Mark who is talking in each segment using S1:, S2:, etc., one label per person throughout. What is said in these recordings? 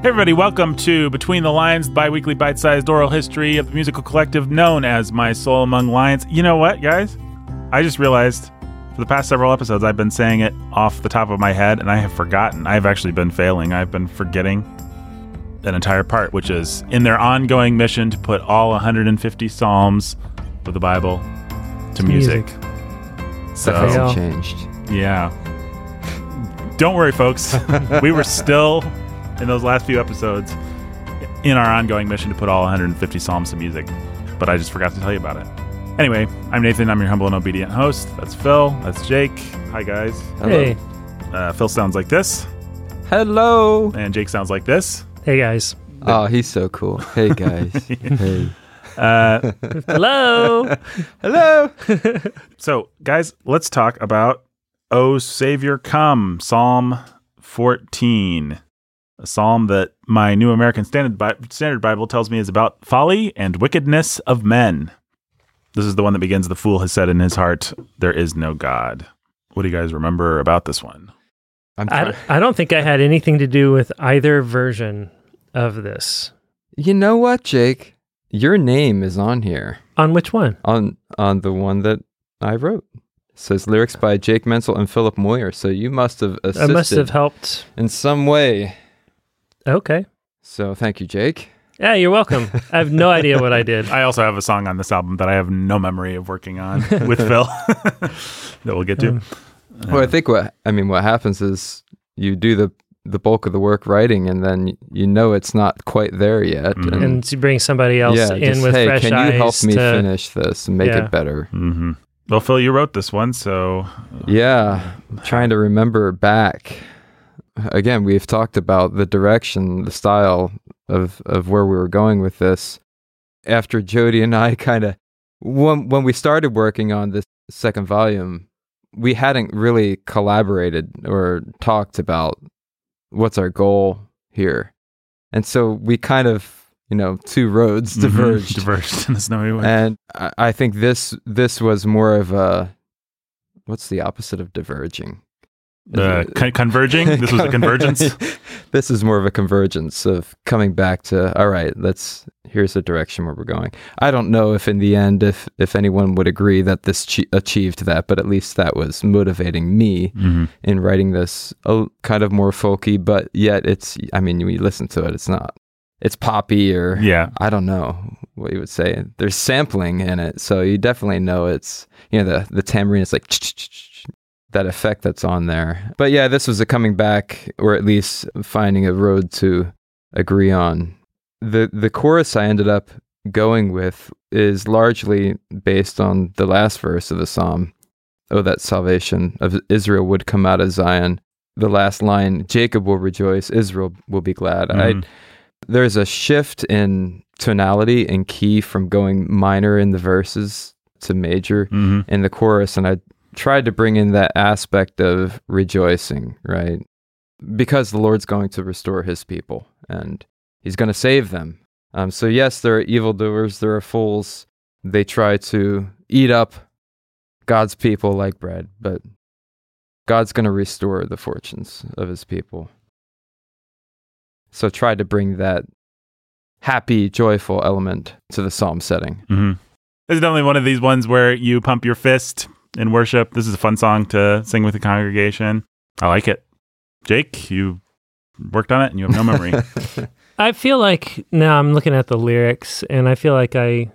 S1: Hey everybody, welcome to Between the Lines, bi-weekly bite-sized oral history of the musical collective known as My Soul Among Lions. You know what, guys? I just realized for the past several episodes I've been saying it off the top of my head and I have forgotten. I've actually been failing. I've been forgetting an entire part, which is in their ongoing mission to put all 150 psalms of the Bible to music. So,
S2: That
S3: Fail.
S2: hasn't changed.
S1: yeah. Don't worry, folks. we were still in those last few episodes in our ongoing mission to put all 150 psalms to music, but I just forgot to tell you about it. Anyway, I'm Nathan. I'm your humble and obedient host. That's Phil. That's Jake. Hi, guys.
S3: Hey,
S1: Uh, Phil sounds like this,
S2: Hello.
S1: and Jake sounds like this.
S3: hey guys.
S2: Oh, he's so cool. Hey guys. hey.
S1: Uh,
S3: Hello.
S2: Hello.
S1: so, guys, let's talk about "O Savior Come," Psalm 14, a psalm that my New American Standard, Bi- Standard Bible tells me is about folly and wickedness of men. This is the one that begins, "The fool has said in his heart, there is no God." What do you guys remember about this one?
S2: I'm
S3: I. I don't think I had anything to do with either version of this.
S2: You know what, Jake? Your name is on here
S3: On which one?
S2: on on the one that I wrote. It says lyrics by Jake Menzel and Philip Moyer. So you must have assisted.
S3: I must have helped.
S2: in some way.
S3: Okay.
S2: So thank you, Jake.
S3: Yeah, you're welcome. I have no idea what I did.
S1: I also have a song on this album that I have no memory of working on with Phil that we'll get to.
S3: Um,
S2: Well, I think what I mean what happens is you do the the bulk of the work writing, and then you know it's not quite there yet.
S1: Mhm.
S2: And,
S3: And to bring somebody else
S2: yeah,
S3: in
S2: just,
S3: with
S2: hey,
S3: fresh
S2: can
S3: eyes
S2: you help me
S3: to,
S2: finish this and make
S3: Yeah.
S2: it better?
S1: hmm Well, Phil, you wrote this one, so
S2: Yeah, I'm trying to remember back. Again, we've talked about the direction, the style of of where we were going with this. After Jody and I kind of when when we started working on this second volume, we hadn't really collaborated or talked about what's our goal here. And so we kind of, you know, two roads
S1: Mhm.
S2: diverged.
S1: diverged in the snowy way.
S2: And I, I think this this was more of a what's the opposite of diverging?
S1: Uh, con- converging. This was a convergence.
S2: this is more of a convergence of coming back to all right. Let's here's the direction where we're going. I don't know if in the end if if anyone would agree that this chi- achieved that, but at least that was motivating me
S1: hmm
S2: in writing this a kind of more folky, but yet it's. I mean, when you listen to it, it's not. It's poppy or
S1: Yeah.
S2: I don't know what you would say. There's sampling in it, so you definitely know it's you know the the tambourine is like that effect that's on there. But yeah, this was a coming back, or at least finding a road to agree on. the The chorus I ended up going with is largely based on the last verse of the psalm. Oh, that salvation of Israel would come out of Zion. The last line, Jacob will rejoice, Israel will be glad. I
S1: Mhm.
S2: there's a shift in tonality and key from going minor in the verses to major
S1: Mhm.
S2: in the chorus and I tried to bring in that aspect of rejoicing, right? Because the Lord's going to restore his people and he's going to save them. Um, so yes, there are evildoers, there are fools. They try to eat up God's people like bread, but God's going to restore the fortunes of his people. So try to bring that happy, joyful element to the psalm setting.
S1: hmm This is definitely one of these ones where you pump your fist in worship. This is a fun song to sing with the congregation. I like it. Jake, you worked on it and you have no memory.
S3: I feel like now I'm looking at the lyrics and I feel like I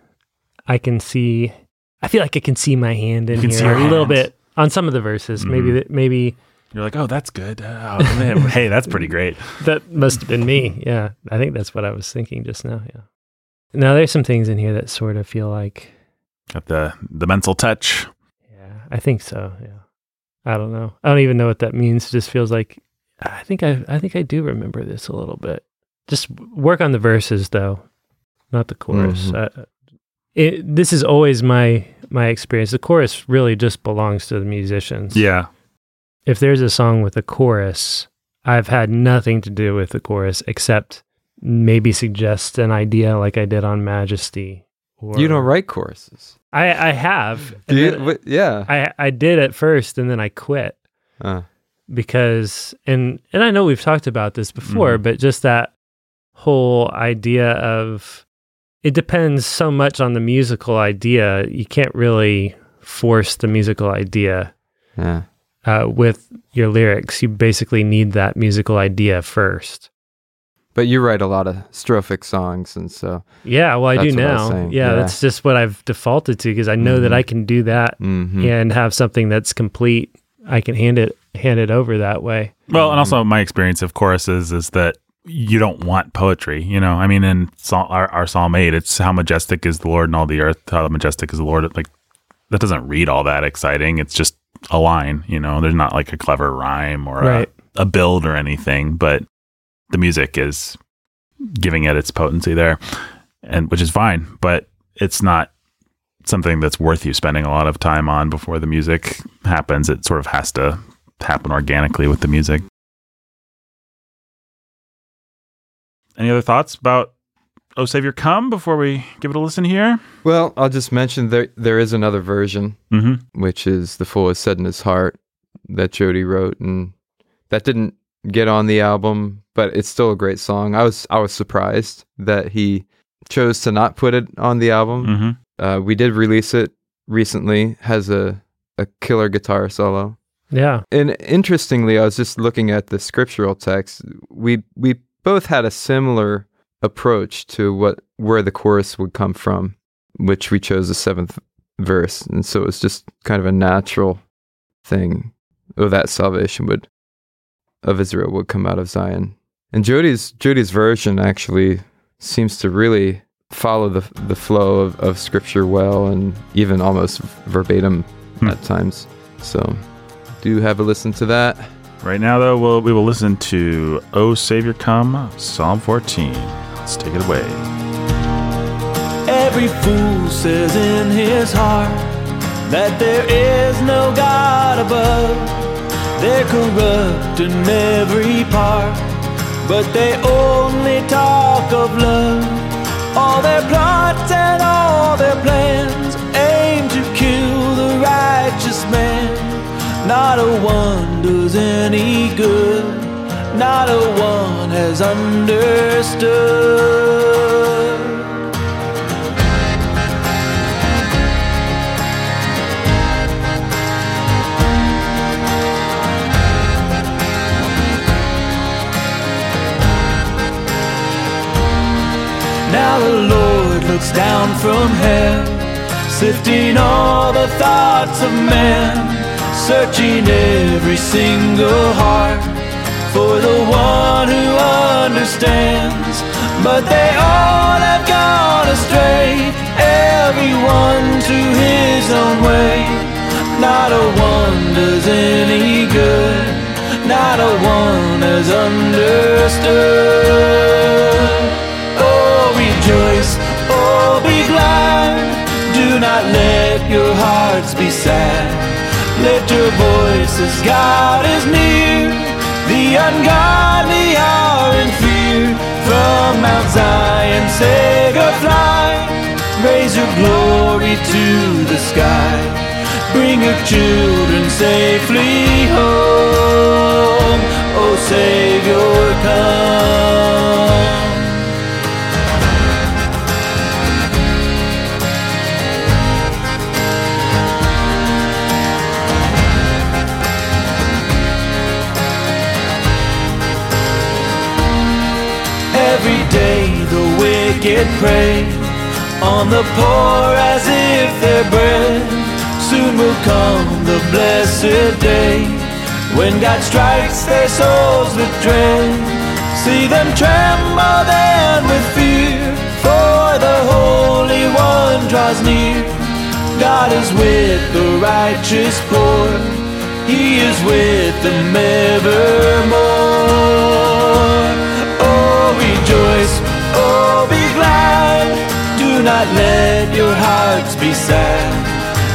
S3: I can see I feel like I can see my hand in here
S1: see your
S3: a little bit on some of the verses. Maybe
S1: Mhm.
S3: that maybe
S1: You're like, oh, that's good. Oh, man. hey, that's pretty great.
S3: that must have been me. Yeah. I think that's what I was thinking just now. Yeah. Now there's some things in here that sort of feel like
S1: Got the the Menzel touch.
S3: I think so. Yeah. I don't know. I don't even know what that means. It just feels like I think I I think I do remember this a little bit. Just work on the verses though, not the chorus.
S2: Mhm.
S3: I, it, this is always my my experience. The chorus really just belongs to the musicians.
S1: Yeah.
S3: If there's a song with a chorus, I've had nothing to do with the chorus except maybe suggest an idea like I did on Majesty. Or
S2: you don't write choruses.
S3: I I have.
S2: Do you? yeah.
S3: I I did at first and then I quit
S2: Uh,
S3: because and and I know we've talked about this before,
S1: Mhm.
S3: but just that whole idea of it depends so much on the musical idea. You can't really force the musical idea
S2: Yeah.
S3: uh, with your lyrics. You basically need that musical idea first.
S2: But you write a lot of strophic songs, and so
S3: Yeah, well, I do
S2: what I
S3: now. Yeah,
S2: yeah.
S3: that's just what I've defaulted to because I know that
S2: Mhm.
S3: I can do that
S2: mhm.
S3: and have something that's complete. I can hand it hand it over that way.
S1: Well, and also my experience of choruses is that you don't want poetry. You know, I mean, in Psalm, our, our Psalm 8, it's how majestic is the Lord in all the earth, how majestic is the Lord. Like, that doesn't read all that exciting. It's just a line, you know, there's not like a clever rhyme or
S3: Right.
S1: a, a build or anything, but the music is giving it its potency there, and which is fine, but it's not something that's worth you spending a lot of time on before the music happens. It sort of has to happen organically with the music. Any other thoughts about "Oh Savior Come" before we give it a listen here?
S2: Well, I'll just mention there there is another version,
S1: Mm-hmm.
S2: which is "The Fool Is Said in His Heart" that Jody wrote, and that didn't get on the album, but it's still a great song. I was I was surprised that he chose to not put it on the album.
S1: Mm-hmm.
S2: Uh, we did release it recently. Has a a killer guitar solo.
S3: Yeah.
S2: And interestingly, I was just looking at the scriptural text. We we both had a similar approach to what where the chorus would come from, which we chose the seventh verse, and so it was just kind of a natural thing. Oh, that salvation would of Israel would come out of Zion. And Jody's Jody's version actually seems to really follow the the flow of, of scripture well and even almost verbatim
S1: Hmm.
S2: at times. So do have a listen to that.
S1: Right now, though, we'll, we will listen to "Oh Savior Come," Psalm 14. Let's take it away.
S4: Every fool says in his heart that there is no God above. They're corrupt in every part, but they only talk of love. All their plots and all their plans aim to kill the righteous man. Not a one does any good, not a one has understood. Down from heaven, sifting all the thoughts of men, searching every single heart for the one who understands. But they all have gone astray, everyone to his own way. Not a one does any good, not a one has understood. Not let your hearts be sad. Lift your voices, God is near. The ungodly are in fear. From Mount Zion, Savior, fly. Raise your glory to the sky. Bring your children safely home. Oh, Savior, come. Wicked prey on the poor as if they're bread. Soon will come the blessed day when God strikes their souls with dread. See them tremble then with fear, for the Holy One draws near. God is with the righteous poor, He is with them evermore. Oh, rejoice, not let your hearts be sad.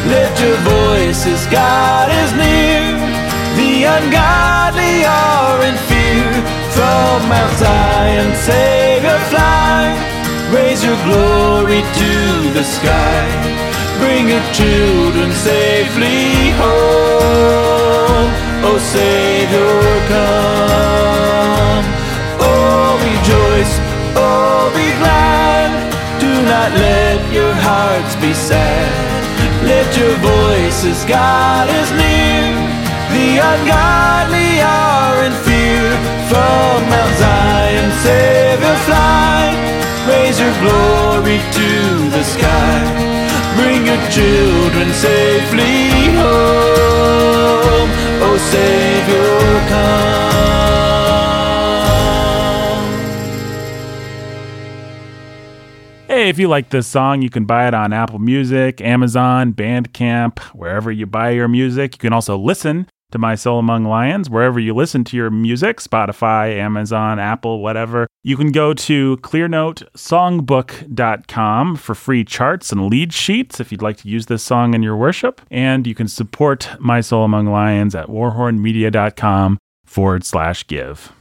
S4: Lift your voices, God is near. The ungodly are in fear. From Mount Zion, Savior, fly. Raise your glory to the sky. Bring your children safely home. Oh, Savior, come. Not let your hearts be sad. Let your voices, God is near. The ungodly are in fear. From Mount Zion, Savior, fly. Raise your glory to the sky. Bring your children safely home. Oh, Savior, come.
S1: If you like this song, you can buy it on Apple Music, Amazon, Bandcamp, wherever you buy your music. You can also listen to My Soul Among Lions wherever you listen to your music Spotify, Amazon, Apple, whatever. You can go to clearnotesongbook.com for free charts and lead sheets if you'd like to use this song in your worship. And you can support My Soul Among Lions at warhornmedia.com forward slash give.